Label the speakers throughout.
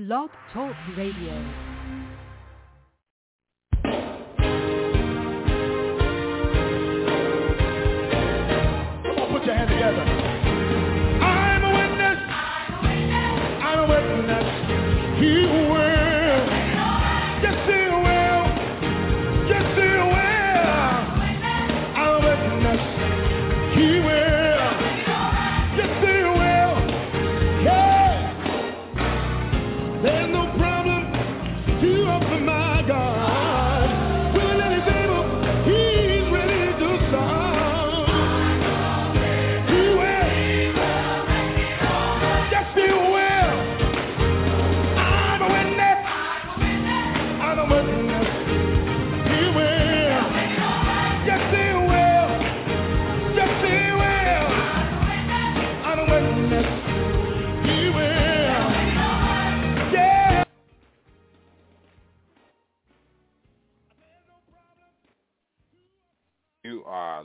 Speaker 1: Blog Talk Radio.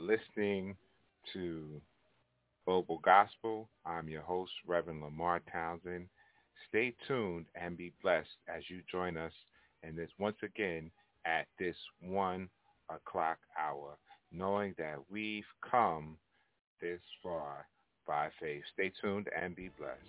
Speaker 2: Listening to Global Gospel. I'm your host, Reverend Lemarr Townsend. Stay tuned and be blessed as you join us in this once again at this one o'clock hour, knowing that we've come this far by faith. Stay tuned and be blessed.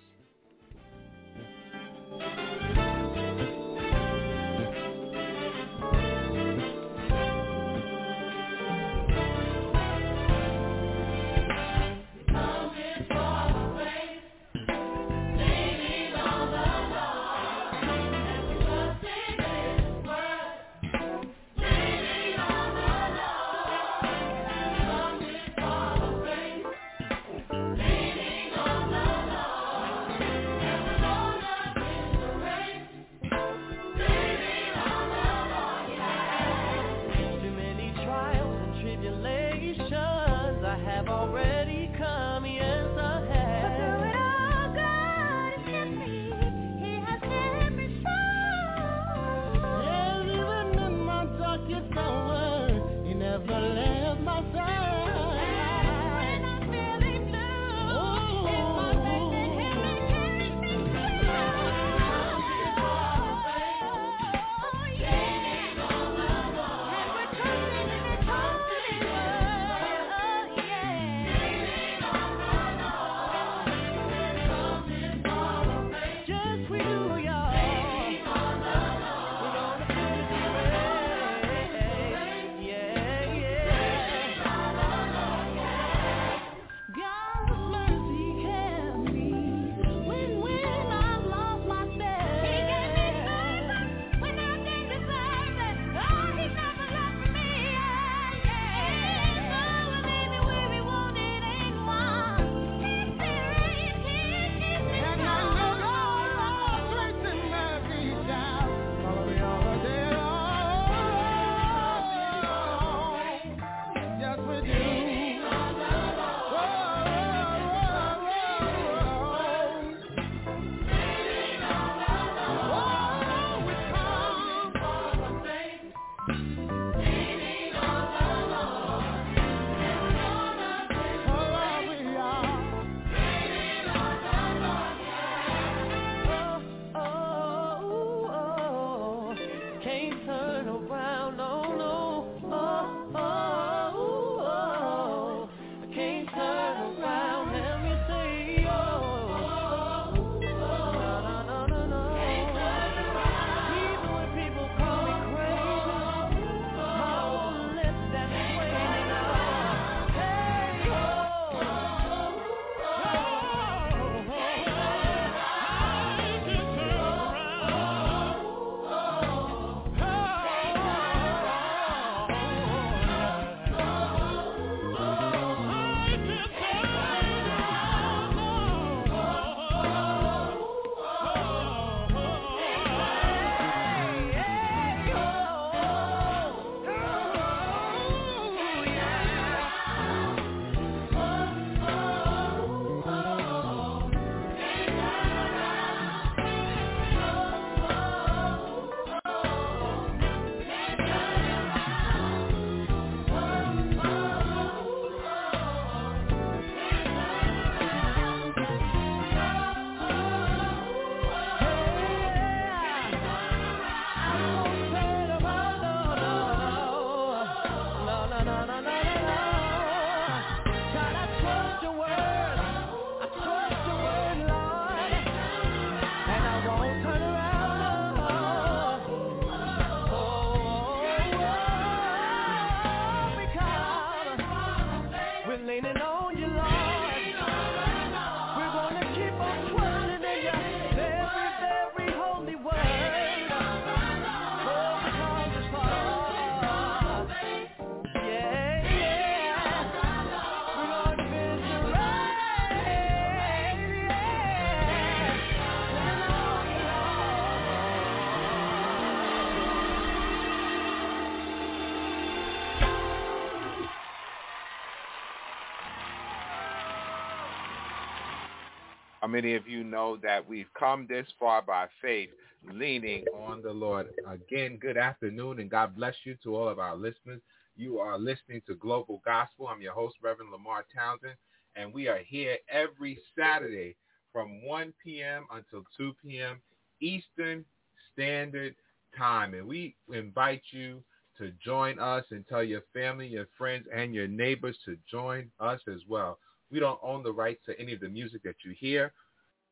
Speaker 2: How many of you know that we've come this far by faith, leaning on the Lord? Again, good afternoon, and God bless you to all of our listeners. You are listening to Global Gospel. I'm your host, Reverend Lemarr Townsend, and we are here every Saturday from 1 p.m. until 2 p.m. Eastern Standard Time. And we invite you to join us and tell your family, your friends, and your neighbors to join us as well. We don't own the rights to any of the music that you hear,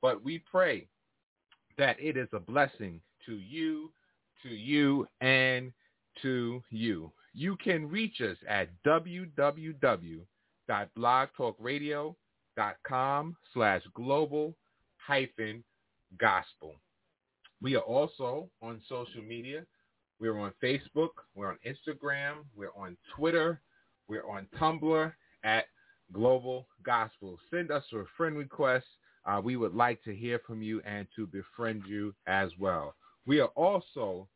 Speaker 2: but we pray that it is a blessing to you, to you, and to you. You can reach us at www.blogtalkradio.com slash global hyphen gospel. We are also on social media. We're on Facebook. We're on Instagram. We're on Twitter. We're on Tumblr at Global Gospel. Send us a friend request. Uh, we would like to hear from you and to befriend you as well. We are also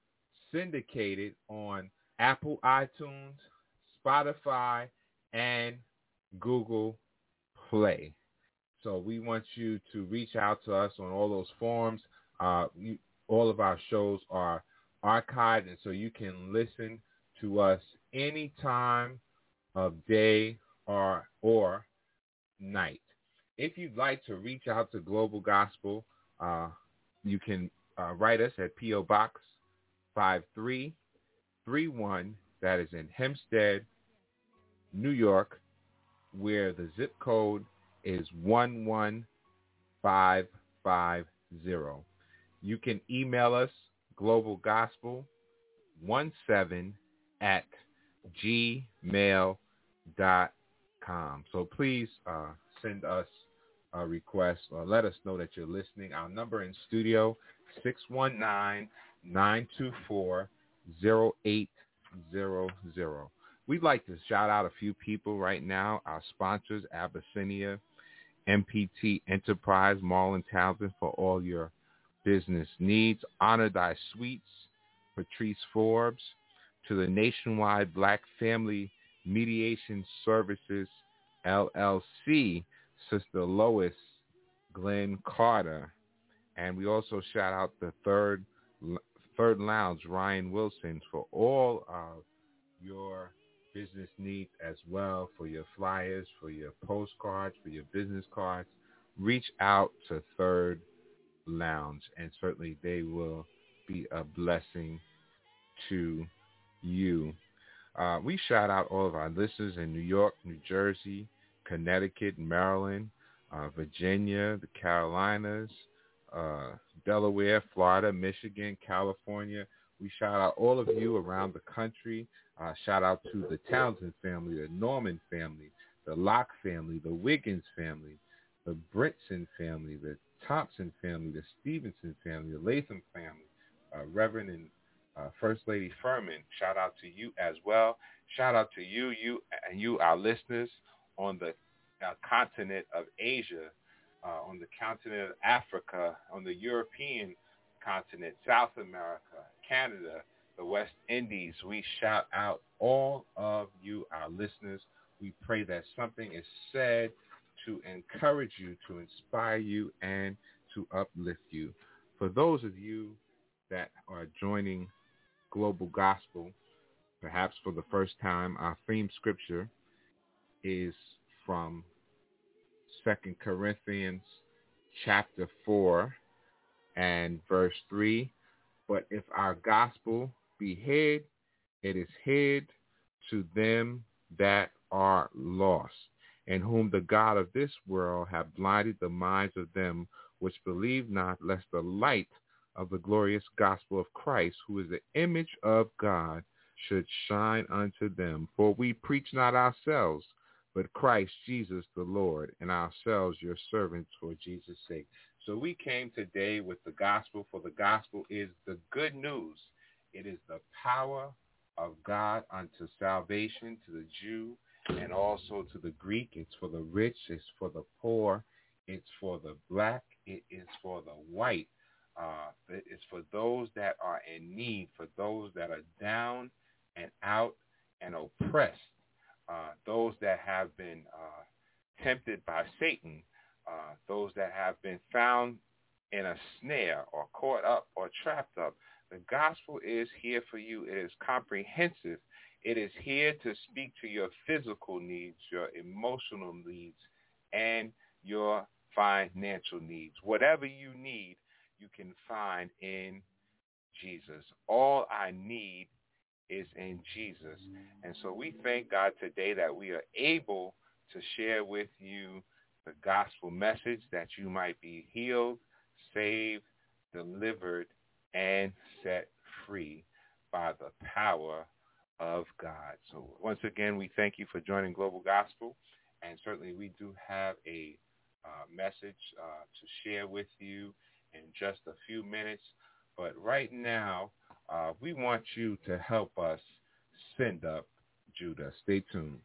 Speaker 2: syndicated on Apple iTunes, Spotify, and Google Play. So we want you to reach out to us on all those forums. Uh, we, all of our shows are archived, and so you can listen to us any time of day or or night. If you'd like to reach out to Global Gospel, uh, you can uh, write us at P.O. Box 5331. That is in Hempstead, New York, where the zip code is 11550. You can email us globalgospel17 at gmail.com. So please uh, send us a request or let us know that you're listening. Our number in studio, 619-924-0800. We'd like to shout out a few people right now. Our sponsors, Abyssinia, MPT Enterprise, Marlon Townsend for all your business needs. Honor Thy Sweets, Patrice Forbes, to the Nationwide Black Family Mediation Services, LLC, Sister Lois Glenn Carter. And we also shout out the third third lounge, Ryan Wilson, for all of your business needs as well, for your flyers, for your postcards, for your business cards. Reach out to Third Lounge, and certainly they will be a blessing to you. Uh, we shout out all of our listeners in New York, New Jersey, Connecticut, Maryland, uh, Virginia, the Carolinas, uh, Delaware, Florida, Michigan, California. We shout out all of you around the country. Uh, shout out to the Townsend family, the Norman family, the Locke family, the Wiggins family, the Britson family, the Thompson family, the Stevenson family, the Latham family, uh, Reverend and uh, First Lady Furman. Shout out to you as well. Shout out to you, you and you, our listeners on the uh, continent of Asia, uh, on the continent of Africa, on the European continent, South America, Canada, the West Indies. We shout out all of you, our listeners. We pray that something is said to encourage you, to inspire you, and to uplift you. For those of you that are joining Global Gospel, perhaps for the first time, our theme scripture is from Second Corinthians chapter 4 and verse 3. But if our gospel be hid, it is hid to them that are lost, in whom the God of this world hath blinded the minds of them which believe not, lest the light of the glorious gospel of Christ, who is the image of God, should shine unto them. For we preach not ourselves, but Christ Jesus the Lord, and ourselves your servants for Jesus' sake. So we came today with the gospel, for the gospel is the good news. It is the power of God unto salvation to the Jew and also to the Greek. It's for the rich. It's for the poor. It's for the black. It is for the white. Uh, it's for those that are in need, for those that are down and out and oppressed, uh, those that have been uh, tempted by Satan uh, those that have been found in a snare or caught up or trapped up. The gospel is here for you. It is comprehensive. It is here to speak to your physical needs, your emotional needs, and your financial needs. Whatever you need, you can find in Jesus. All I need is in Jesus. And so we thank God today that we are able to share with you the gospel message that you might be healed, saved, delivered, and set free by the power of God. So once again, we thank you for joining Global Gospel. And certainly we do have a uh, message uh, to share with you in just a few minutes. But right now, uh, we want you to help us send up Judah. Stay tuned.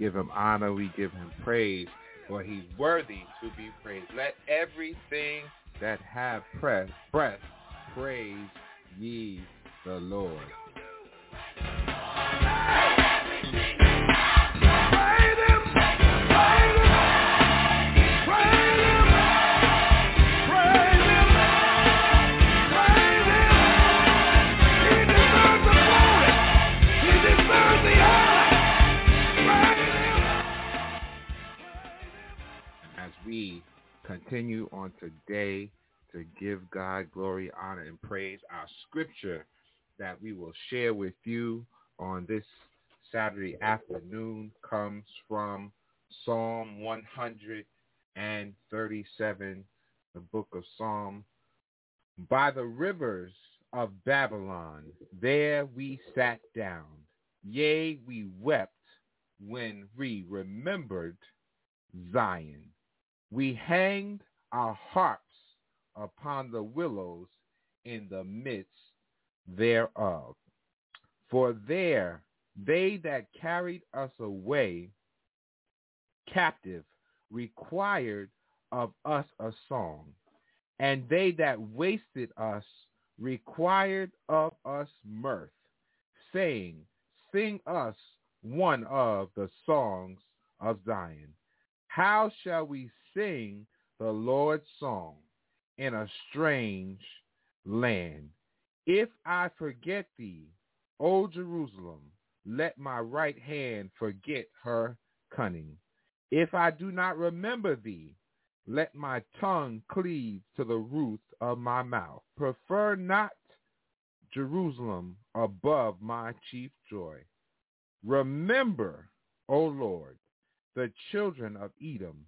Speaker 2: Give him honor. We give him praise. For he's worthy to be praised. Let everything that have breath, breath praise ye the Lord. Continue on today to give God glory, honor, and praise. Our scripture that we will share with you on this Saturday afternoon comes from Psalm 137, the book of Psalm. By the rivers of Babylon, there we sat down. Yea, we wept when we remembered Zion. We hanged our harps upon the willows in the midst thereof. For there they that carried us away captive required of us a song, and they that wasted us required of us mirth, saying, Sing us one of the songs of Zion. How shall we sing the Lord's song in a strange land. If I forget thee, O Jerusalem, let my right hand forget her cunning. If I do not remember thee, let my tongue cleave to the roof of my mouth. Prefer not Jerusalem above my chief joy. Remember, O Lord, the children of Edom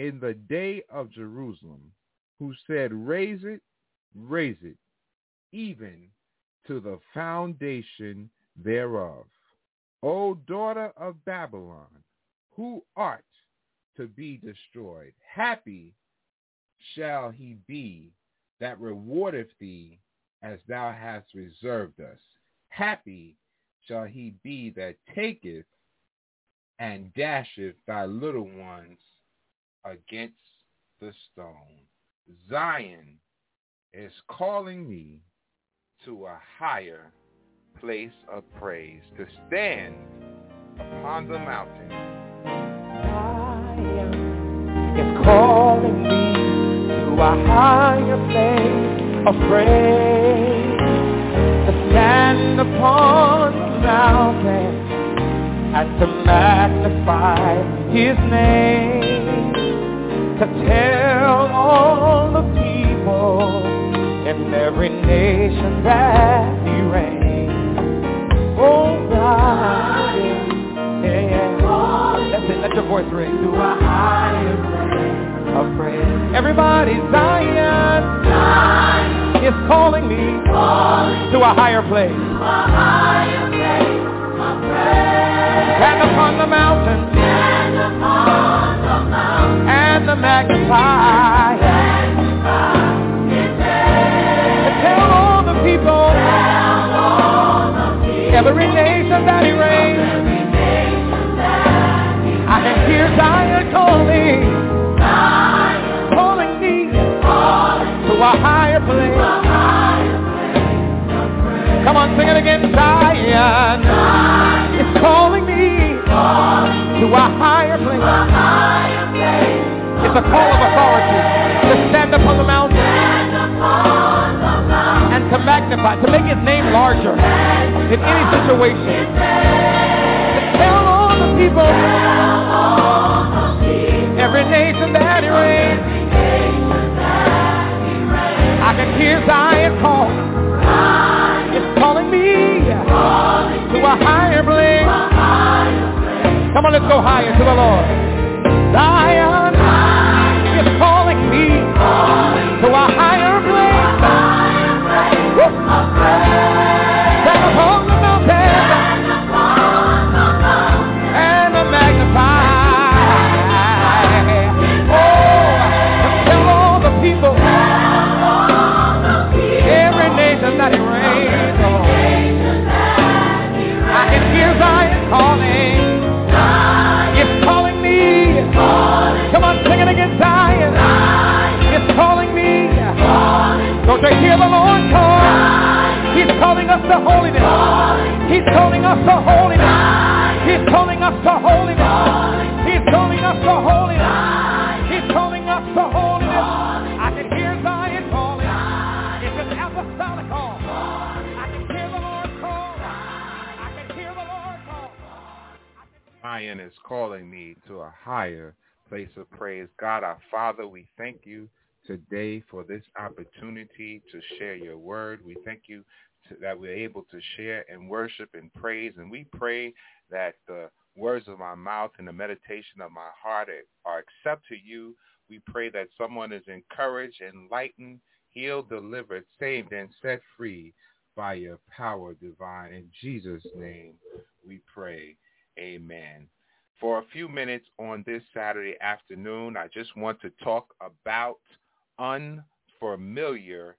Speaker 2: in the day of Jerusalem, who said, Raise it, raise it, even to the foundation thereof. O daughter of Babylon, who art to be destroyed, happy shall he be that rewardeth thee as thou hast reserved us. Happy shall he be that taketh and dasheth thy little ones against the stone. Zion is calling me to a higher place of praise, to stand upon the mountain.
Speaker 3: Zion is calling me to a higher place of praise, to stand upon the mountain and to magnify his name to tell all the people in every nation that he reigns. Oh God, yeah, yeah. That's it. Let your voice ring. To a higher place of praise. Everybody, Zion, Zion is calling me calling to a higher place. To a higher place of praise. Stand upon the mountain. Magnify. to tell all the people. Every nation that he reigns. I can hear Zion calling. Calling me to a higher place. Come on, sing it again. Zion, is calling me to a higher place. It's a call of authority to stand upon the mountain and to magnify, to make his name larger in any situation. To tell all the people, every nation that he reigns. I can hear Zion call. It's calling me to a higher place. Come on, let's go higher to the Lord. Zion to a higher place. Stand us to holiness. He's calling us to holiness. He's calling us to holiness. He's calling us to holiness. He's calling us to holiness. I can hear Zion calling. It's an apostolic call. I can hear the Lord call. I can hear the Lord call.
Speaker 2: Zion is calling me to a higher place of praise. God our Father, we thank you today for this opportunity to share your word. We thank you that we're able to share and worship and praise. And we pray that the words of my mouth and the meditation of my heart are, are accept to you. We pray that someone is encouraged, enlightened, healed, delivered, saved, and set free by your power divine. In Jesus' name we pray. Amen. For a few minutes on this Saturday afternoon, I just want to talk about unfamiliar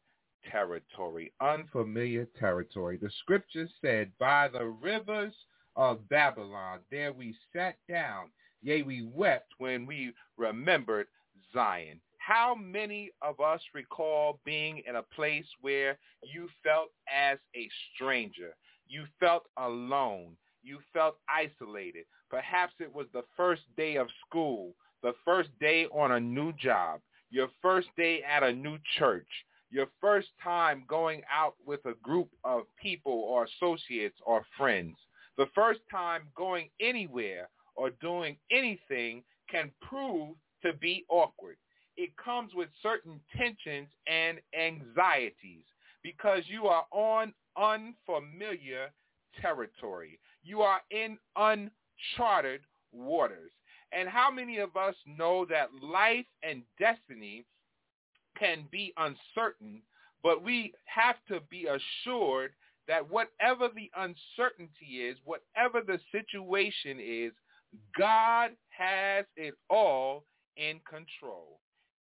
Speaker 2: territory. Unfamiliar territory. The scripture said, by the rivers of Babylon, there we sat down. Yea, we wept when we remembered Zion. How many of us recall being in a place where you felt as a stranger? You felt alone. You felt isolated. Perhaps it was the first day of school, the first day on a new job your first day at a new church, your first time going out with a group of people or associates or friends, the first time going anywhere or doing anything can prove to be awkward. It comes with certain tensions and anxieties because you are on unfamiliar territory. You are in uncharted waters. And how many of us know that life and destiny can be uncertain, but we have to be assured that whatever the uncertainty is, whatever the situation is, God has it all in control.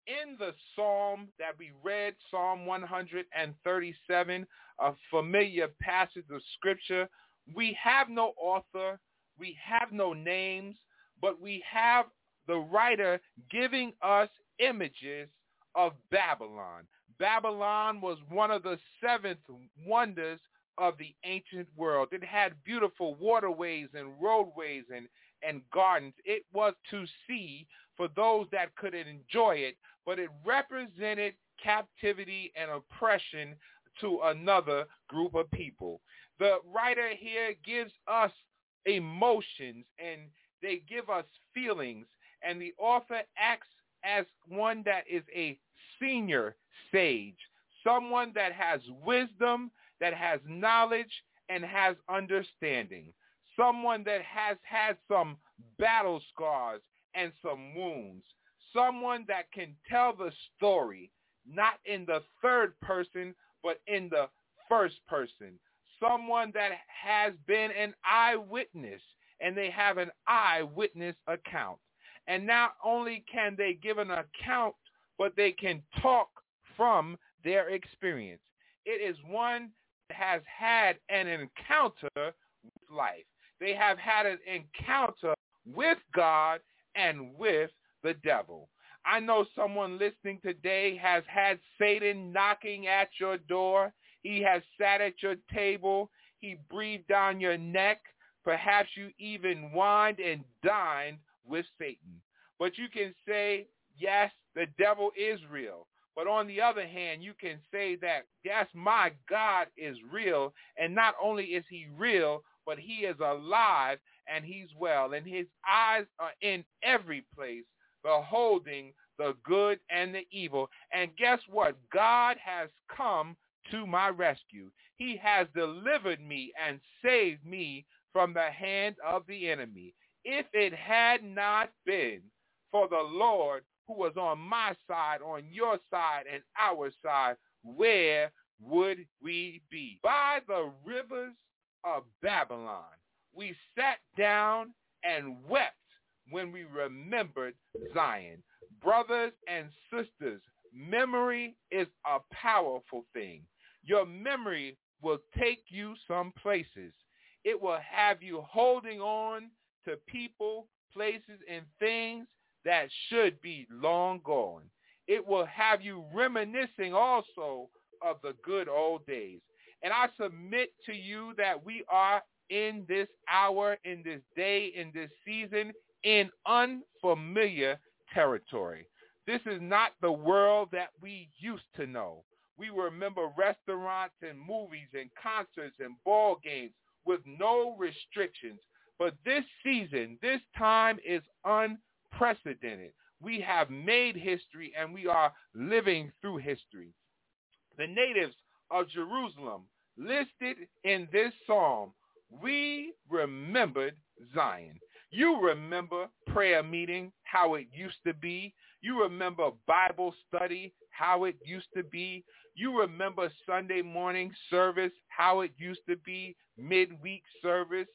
Speaker 2: In the psalm that we read, Psalm 137, a familiar passage of scripture, we have no author, we have no names, but we have the writer giving us images of Babylon. Babylon was one of the seventh wonders of the ancient world. It had beautiful waterways and roadways and, and gardens. It was to see for those that could enjoy it, but it represented captivity and oppression to another group of people. The writer here gives us emotions and they give us feelings, and the author acts as one that is a senior sage, someone that has wisdom, that has knowledge, and has understanding, someone that has had some battle scars and some wounds, someone that can tell the story, not in the third person, but in the first person, someone that has been an eyewitness and they have an eyewitness account. And not only can they give an account, but they can talk from their experience. It is one that has had an encounter with life. They have had an encounter with God and with the devil. I know someone listening today has had Satan knocking at your door. He has sat at your table. He breathed down your neck. Perhaps you even wined and dined with Satan. But you can say, yes, the devil is real. But on the other hand, you can say that, yes, my God is real. And not only is he real, but he is alive and he's well. And his eyes are in every place, beholding the good and the evil. And guess what? God has come to my rescue. He has delivered me and saved me from the hand of the enemy. If it had not been for the Lord who was on my side, on your side, and our side, where would we be? By the rivers of Babylon, we sat down and wept when we remembered Zion. Brothers and sisters, memory is a powerful thing. Your memory will take you some places. It will have you holding on to people, places, and things that should be long gone. It will have you reminiscing also of the good old days. And I submit to you that we are in this hour, in this day, in this season, in unfamiliar territory. This is not the world that we used to know. We remember restaurants and movies and concerts and ball games with no restrictions. But this season, this time is unprecedented. We have made history and we are living through history. The natives of Jerusalem listed in this psalm, we remembered Zion. You remember prayer meeting, how it used to be. You remember Bible study, how it used to be. You remember Sunday morning service, how it used to be, midweek service,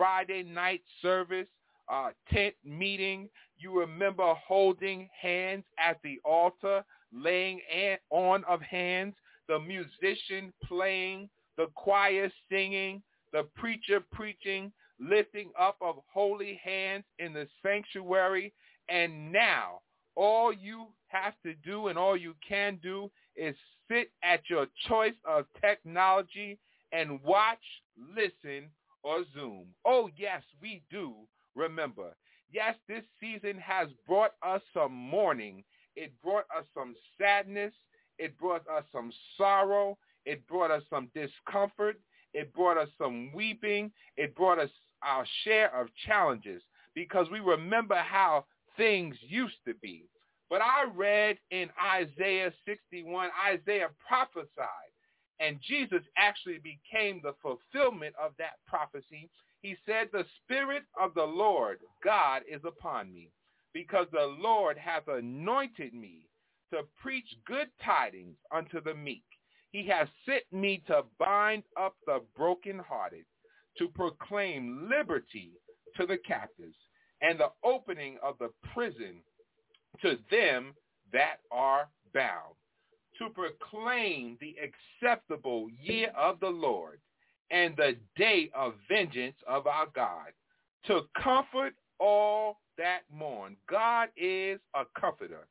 Speaker 2: Friday night service, uh, tent meeting. You remember holding hands at the altar, laying on of hands, the musician playing, the choir singing, the preacher preaching, lifting up of holy hands in the sanctuary. And now all you have to do and all you can do is sit at your choice of technology and watch, listen, or Zoom. Oh, yes, we do remember. Yes, this season has brought us some mourning. It brought us some sadness. It brought us some sorrow. It brought us some discomfort. It brought us some weeping. It brought us our share of challenges because we remember how things used to be. But I read in Isaiah 61, Isaiah prophesied, and Jesus actually became the fulfillment of that prophecy. He said, the Spirit of the Lord God is upon me, because the Lord hath anointed me to preach good tidings unto the meek. He has sent me to bind up the brokenhearted, to proclaim liberty to the captives, and the opening of the prison to them that are bound, to proclaim the acceptable year of the Lord and the day of vengeance of our God, to comfort all that mourn. God is a comforter,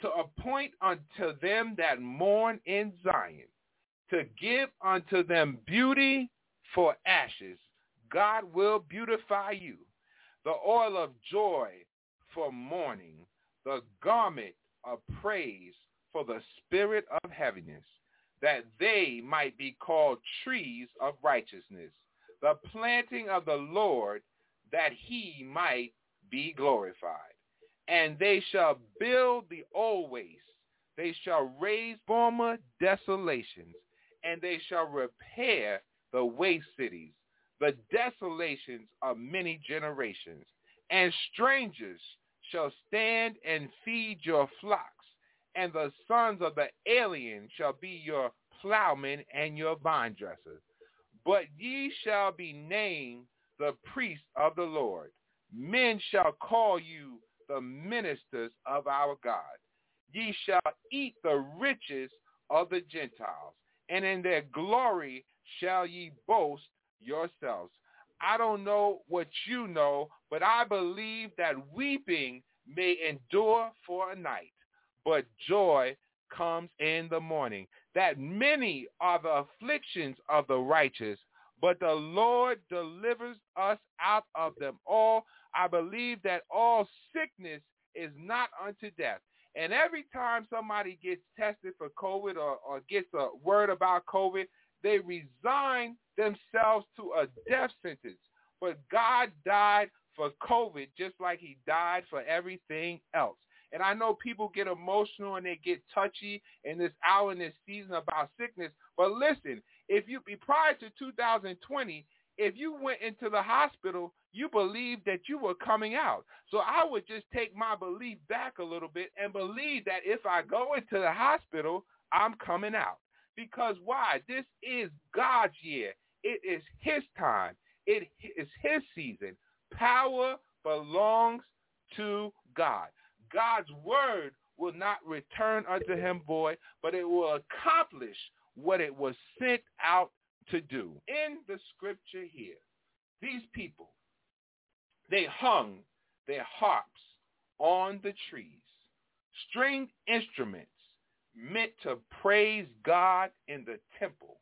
Speaker 2: to appoint unto them that mourn in Zion, to give unto them beauty for ashes. God will beautify you. The oil of joy for mourning, the garment of praise for the spirit of heaviness, that they might be called trees of righteousness, the planting of the Lord, that he might be glorified. And they shall build the old waste. They shall raise former desolations, and they shall repair the waste cities, the desolations of many generations. And strangers shall stand and feed your flocks, and the sons of the alien shall be your plowmen and your vine dressers. But ye shall be named the priests of the Lord. Men shall call you the ministers of our God. Ye shall eat the riches of the Gentiles, and in their glory shall ye boast yourselves. I don't know what you know, but I believe that weeping may endure for a night, but joy comes in the morning. That many are the afflictions of the righteous, but the Lord delivers us out of them all. I believe that all sickness is not unto death. And every time somebody gets tested for COVID or, or gets a word about COVID, they resign themselves to a death sentence. But God died for COVID just like he died for everything else. And I know people get emotional and they get touchy in this hour in this season about sickness. But listen, if you be prior to 2020, if you went into the hospital, you believed that you were coming out. So I would just take my belief back a little bit and believe that if I go into the hospital, I'm coming out. Because why? This is God's year. It is his time. It is his season. Power belongs to God. God's word will not return unto him void, but it will accomplish what it was sent out to do. In the scripture here, these people, they hung their harps on the trees, stringed instruments meant to praise God in the temple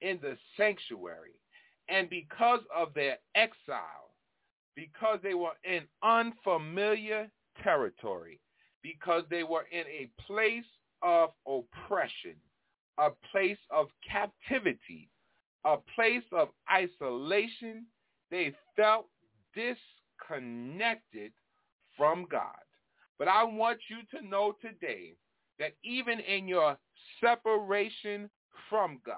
Speaker 2: in the sanctuary. And because of their exile, because they were in unfamiliar territory, because they were in a place of oppression, a place of captivity, a place of isolation, they felt disconnected from God. But I want you to know today that even in your separation from God,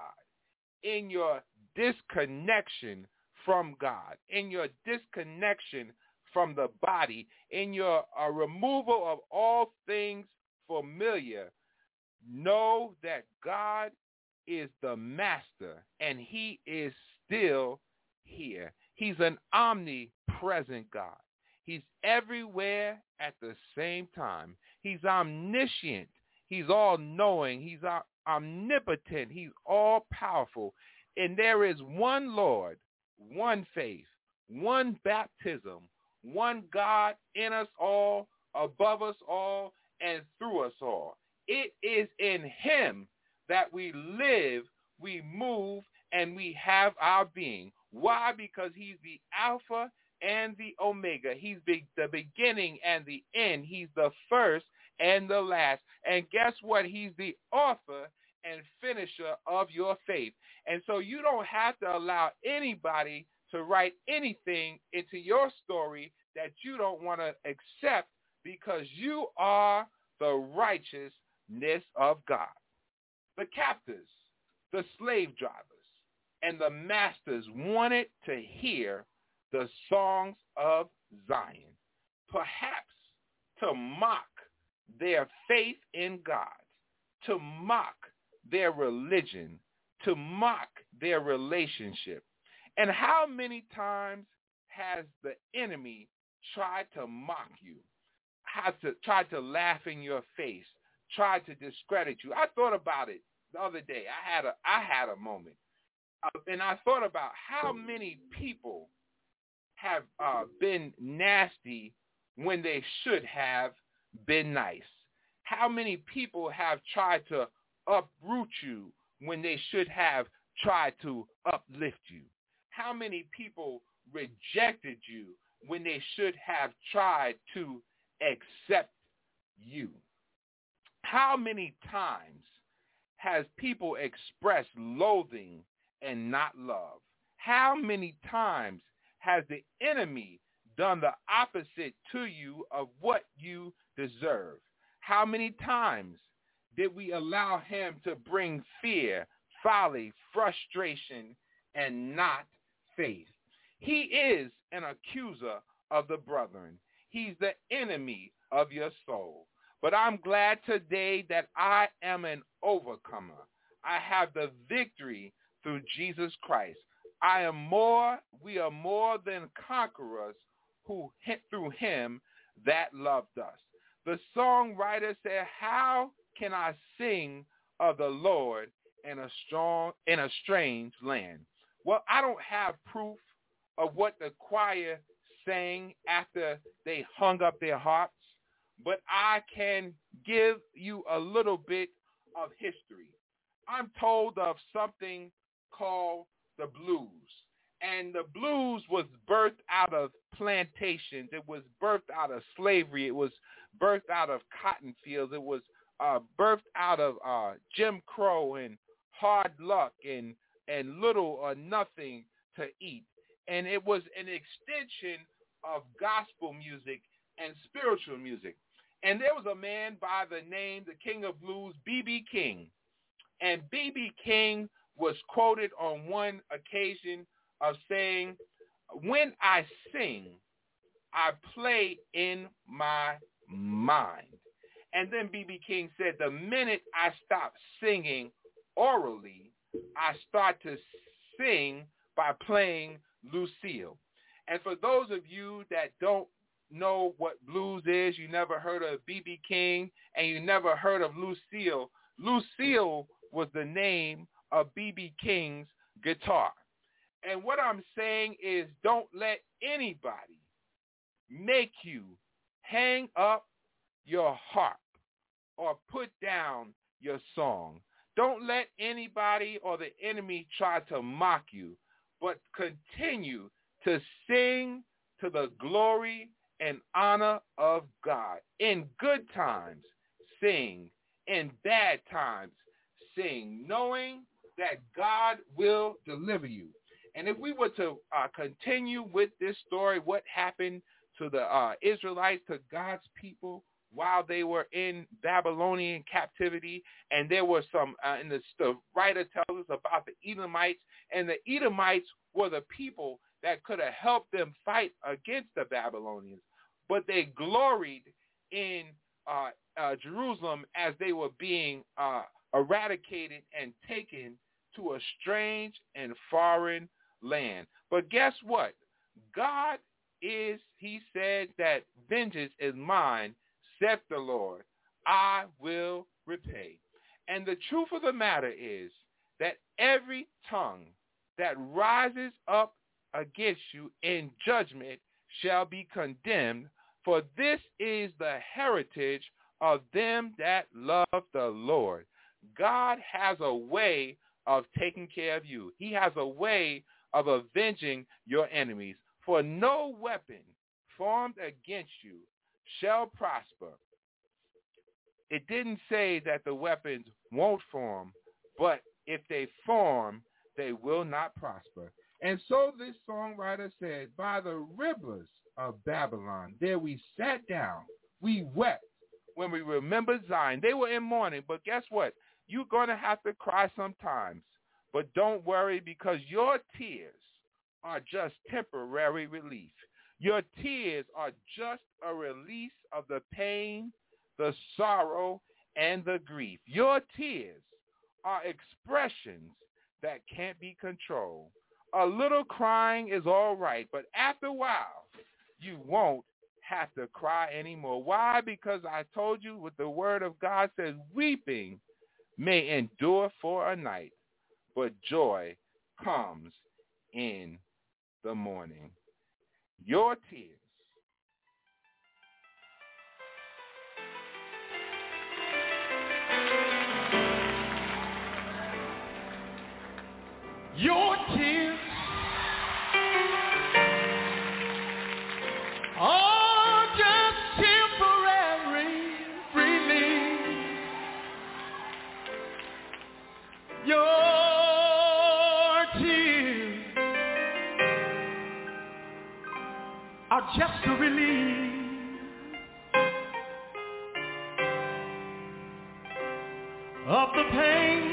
Speaker 2: in your disconnection from God, in your disconnection from the body, in your uh, removal of all things familiar, know that God is the master and he is still here. He's an omnipresent God. He's everywhere at the same time. He's omniscient. He's all-knowing. He's omnipotent. He's all-powerful. And there is one Lord, one faith, one baptism, one God in us all, above us all, and through us all. It is in him that we live, we move, and we have our being. Why? Because he's the Alpha and the Omega. He's the, the beginning and the end. He's the first and the last. And guess what? He's the author and finisher of your faith. And so you don't have to allow anybody to write anything into your story that you don't want to accept because you are the righteousness of God. The captors, the slave drivers, and the masters wanted to hear the songs of Zion, perhaps to mock their faith in God, to mock their religion, to mock their relationship. And how many times has the enemy tried to mock you, has to tried to laugh in your face, tried to discredit you? I thought about it the other day. I had a I had a moment, uh, and I thought about how many people have uh, been nasty when they should have been nice. How many people have tried to uproot you when they should have tried to uplift you? How many people rejected you when they should have tried to accept you? How many times has people expressed loathing and not love? How many times has the enemy done the opposite to you of what you deserve? How many times did we allow him to bring fear, folly, frustration, and not faith? He is an accuser of the brethren. He's the enemy of your soul. But I'm glad today that I am an overcomer. I have the victory through Jesus Christ. I am more, we are more than conquerors who hit through him that loved us. The songwriter said, how can I sing of the Lord in a strong, in a strange land? Well, I don't have proof of what the choir sang after they hung up their harps, but I can give you a little bit of history. I'm told of something called the blues. And the blues was birthed out of plantations. It was birthed out of slavery. It was birthed out of cotton fields. It was uh, birthed out of uh, Jim Crow and hard luck and, and little or nothing to eat. And it was an extension of gospel music and spiritual music. And there was a man by the name, the King of Blues, B.B. King. And B.B. King was quoted on one occasion of saying, when I sing, I play in my mind. And then B.B. King said, the minute I stop singing orally, I start to sing by playing Lucille. And for those of you that don't know what blues is, you never heard of B.B. King, and you never heard of Lucille, Lucille was the name of B.B. King's guitar. And what I'm saying is don't let anybody make you hang up your harp or put down your song. Don't let anybody or the enemy try to mock you, but continue to sing to the glory and honor of God. In good times, sing. In bad times, sing, knowing that God will deliver you. And if we were to uh, continue with this story, what happened to the uh, Israelites, to God's people while they were in Babylonian captivity, and there were some, uh, and the, the writer tells us about the Edomites, and the Edomites were the people that could have helped them fight against the Babylonians, but they gloried in uh, uh, Jerusalem as they were being uh, eradicated and taken to a strange and foreign land. But guess what? God is, he said that vengeance is mine, saith the Lord. I will repay. And the truth of the matter is that every tongue that rises up against you in judgment shall be condemned, for this is the heritage of them that love the Lord. God has a way of taking care of you. He has a way of avenging your enemies. For no weapon formed against you shall prosper. It didn't say that the weapons won't form, but if they form, they will not prosper. And so this songwriter said, by the rivers of Babylon, there we sat down, we wept when we remembered Zion. They were in mourning, but guess what? You're going to have to cry sometimes. But don't worry because your tears are just temporary relief. Your tears are just a release of the pain, the sorrow, and the grief. Your tears are expressions that can't be controlled. A little crying is all right, but after a while, you won't have to cry anymore. Why? Because I told you what the word of God says, weeping may endure for a night, but joy comes in the morning. Your tears.
Speaker 1: Your tears relief of the pain.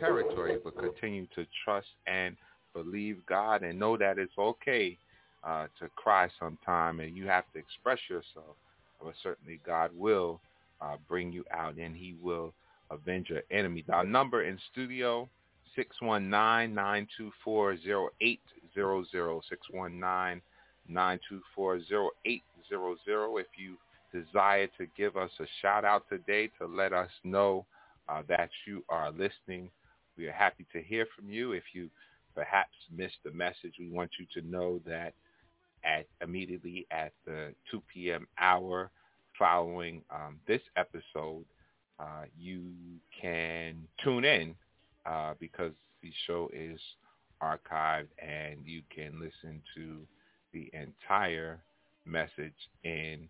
Speaker 2: Territory, but continue to trust and believe God and know that it's okay uh, to cry sometime and you have to express yourself. But certainly God will uh, bring you out and he will avenge your enemies. Our number in studio, 619-924-0800, 619-924-0800. If you desire to give us a shout out today to let us know uh, that you are listening, we are happy to hear from you. If you perhaps missed the message, we want you to know that at immediately at the 2 p.m. hour following um, this episode, uh, you can tune in uh, because the show is archived and you can listen to the entire message in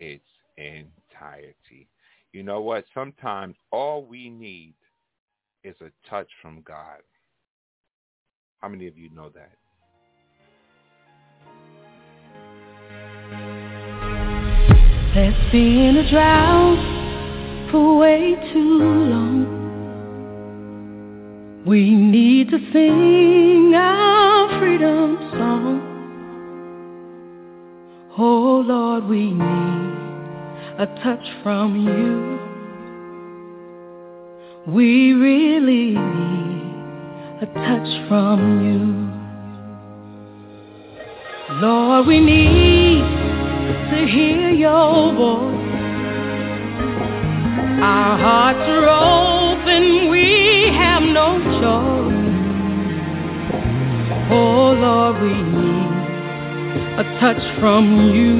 Speaker 2: its entirety. You know what? Sometimes all we need is a touch from God. How many of you know that?
Speaker 4: There's been a drought for way too long. We need to sing our freedom song. Oh Lord, we need a touch from you. We really need a touch from you. Lord, we need to hear your voice. Our hearts are open, we have no choice. Oh Lord, we need a touch from you.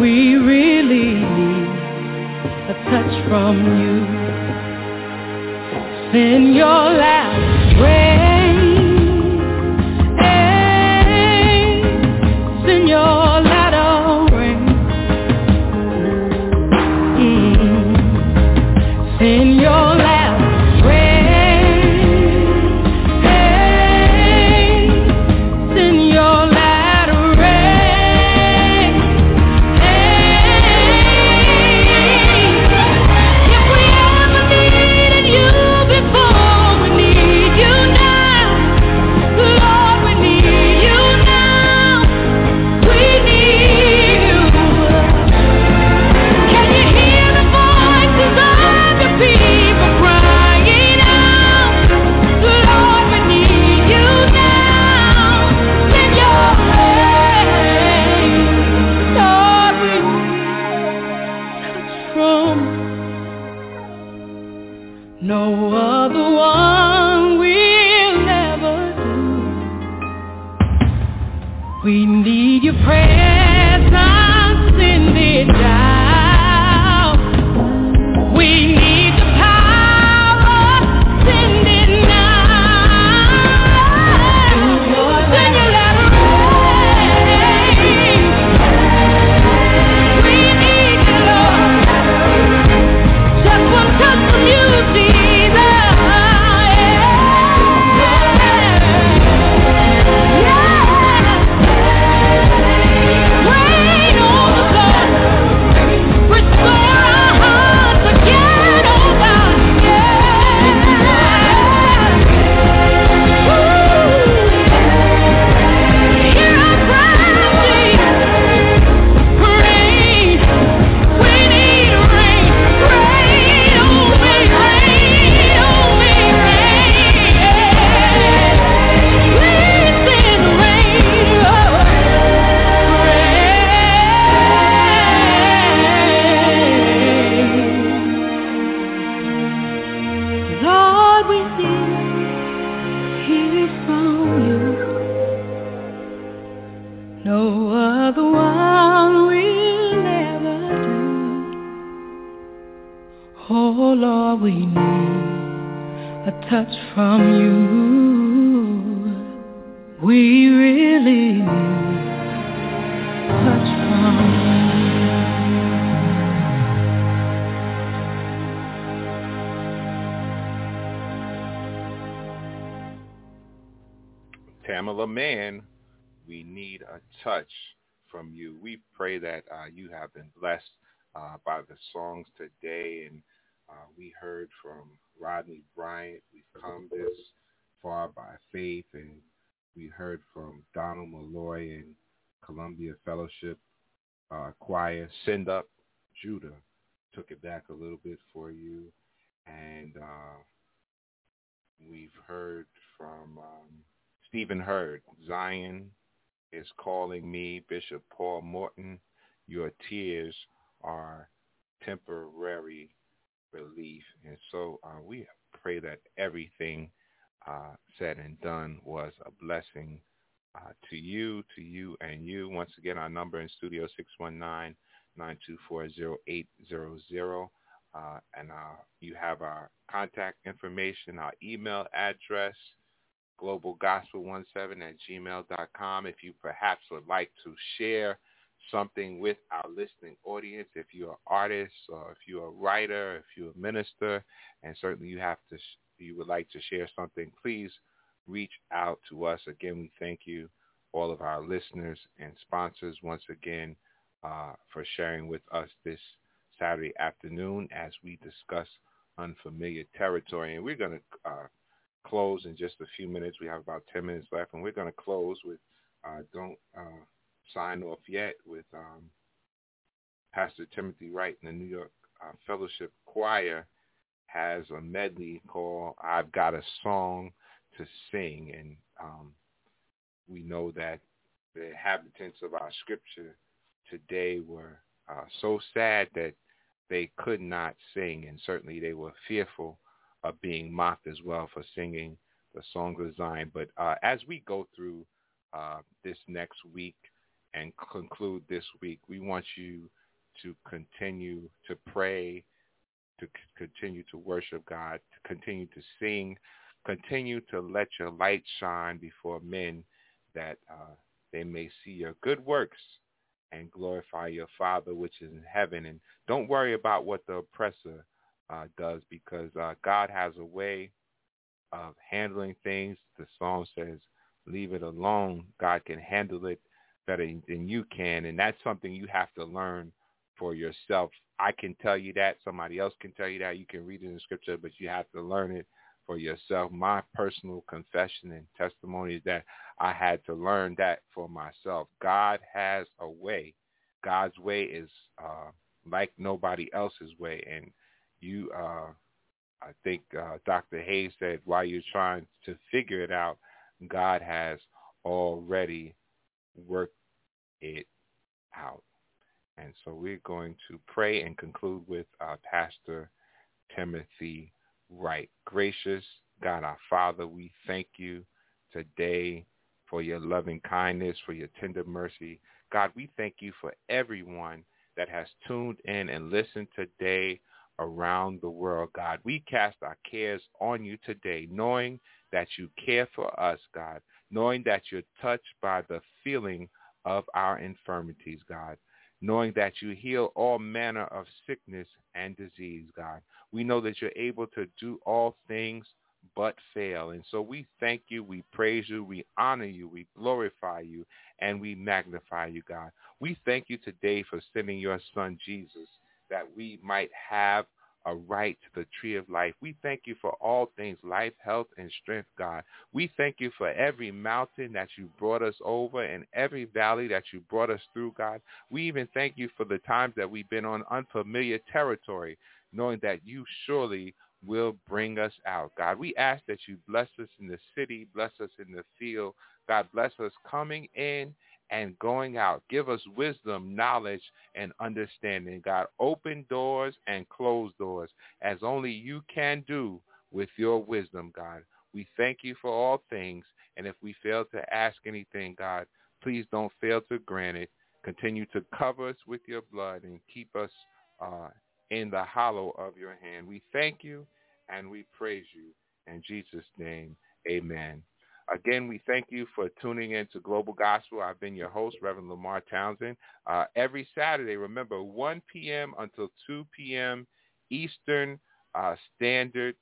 Speaker 4: We really need a touch from you. Send your last rain.
Speaker 2: Tamela Mann, we need a touch from you. We pray that uh, you have been blessed uh, by the songs today, and uh, we heard from Rodney Bryant. We've come this far by faith, and we heard from Donald Malloy and Columbia Fellowship uh, Choir. Send up Judah took it back a little bit for you, and uh, we've heard from um, Stephen Hurd, Zion is calling me, Bishop Paul Morton. Your tears are temporary relief. And so uh, we pray that everything uh, said and done was a blessing uh, to you, to you, and you. Once again, our number in studio, 619-924-0800. Uh, and uh, you have our contact information, our email address, globalgospel17 at gmail.com. If you perhaps would like to share something with our listening audience, if you're an artist or if you're a writer, if you're a minister, and certainly you have to, you would like to share something, please reach out to us. Again, we thank you, all of our listeners and sponsors, once again, uh, for sharing with us this Saturday afternoon as we discuss unfamiliar territory. And we're going to uh, close in just a few minutes. We have about 10 minutes left, and we're going to close with uh, Don't uh, Sign Off Yet with um, Pastor Timothy Wright in the New York uh, Fellowship Choir has a medley called I've Got a Song to Sing. And um, we know that the inhabitants of our scripture today were uh, so sad that they could not sing, and certainly they were fearful of being mocked as well for singing the song of Zion. But uh, as we go through uh, this next week and conclude this week, we want you to continue to pray, to c- continue to worship God, to continue to sing, continue to let your light shine before men that uh, they may see your good works and glorify your Father which is in heaven. And don't worry about what the oppressor uh, does because uh, God has a way of handling things. The song says, leave it alone. God can handle it better than you can. And that's something you have to learn for yourself. I can tell you that. Somebody else can tell you that. You can read it in the scripture, but you have to learn it for yourself. My personal confession and testimony is that I had to learn that for myself. God has a way. God's way is uh, like nobody else's way. And you, uh, I think uh, Dr. Hayes said, while you're trying to figure it out, God has already worked it out. And so we're going to pray and conclude with uh, Pastor Timothy Wright. Gracious God, our Father, we thank you today for your loving kindness, for your tender mercy. God, we thank you for everyone that has tuned in and listened today around the world, God. We cast our cares on you today, knowing that you care for us, God, knowing that you're touched by the feeling of our infirmities, God, knowing that you heal all manner of sickness and disease, God. We know that you're able to do all things but fail. And so we thank you, we praise you, we honor you, we glorify you, and we magnify you, God. We thank you today for sending your son, Jesus, that we might have a right to the tree of life. We thank you for all things, life, health, and strength, God. We thank you for every mountain that you brought us over and every valley that you brought us through, God. We even thank you for the times that we've been on unfamiliar territory, knowing that you surely will bring us out. God, we ask that you bless us in the city, bless us in the field. God, bless us coming in and going out. Give us wisdom, knowledge, and understanding. God, open doors and close doors as only you can do with your wisdom, God. We thank you for all things. And if we fail to ask anything, God, please don't fail to grant it. Continue to cover us with your blood and keep us uh, in the hollow of your hand. We thank you and we praise you. In Jesus' name, amen. Again, we thank you for tuning in to Global Gospel. I've been your host, Reverend Lemarr Townsend. Uh, every Saturday, remember, 1 p.m. until 2 p.m. Eastern uh, Standard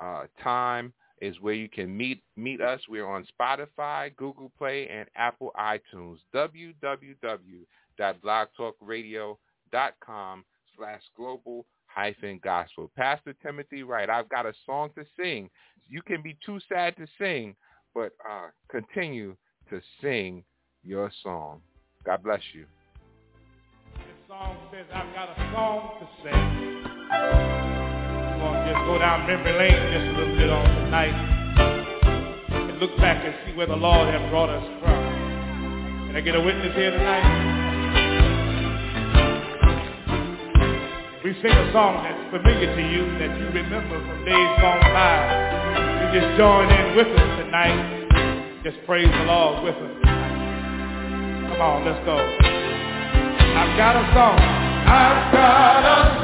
Speaker 2: uh, Time is where you can meet meet us. We're on Spotify, Google Play, and Apple iTunes. www.blogtalkradio.com slash global hyphen gospel. Pastor Timothy Wright, I've got a song to sing. You can be too sad to sing, but uh, continue to sing your song. God bless you.
Speaker 5: This song says, I've got a song to sing. I'm going to just go down memory lane just a little bit on tonight and look back and see where the Lord has brought us from. Can I get a witness here tonight? We sing a song that's familiar to you, that you remember from days gone by. Just join in with us tonight. Just praise the Lord with us. Come on, let's go. I've got a song. I've got a song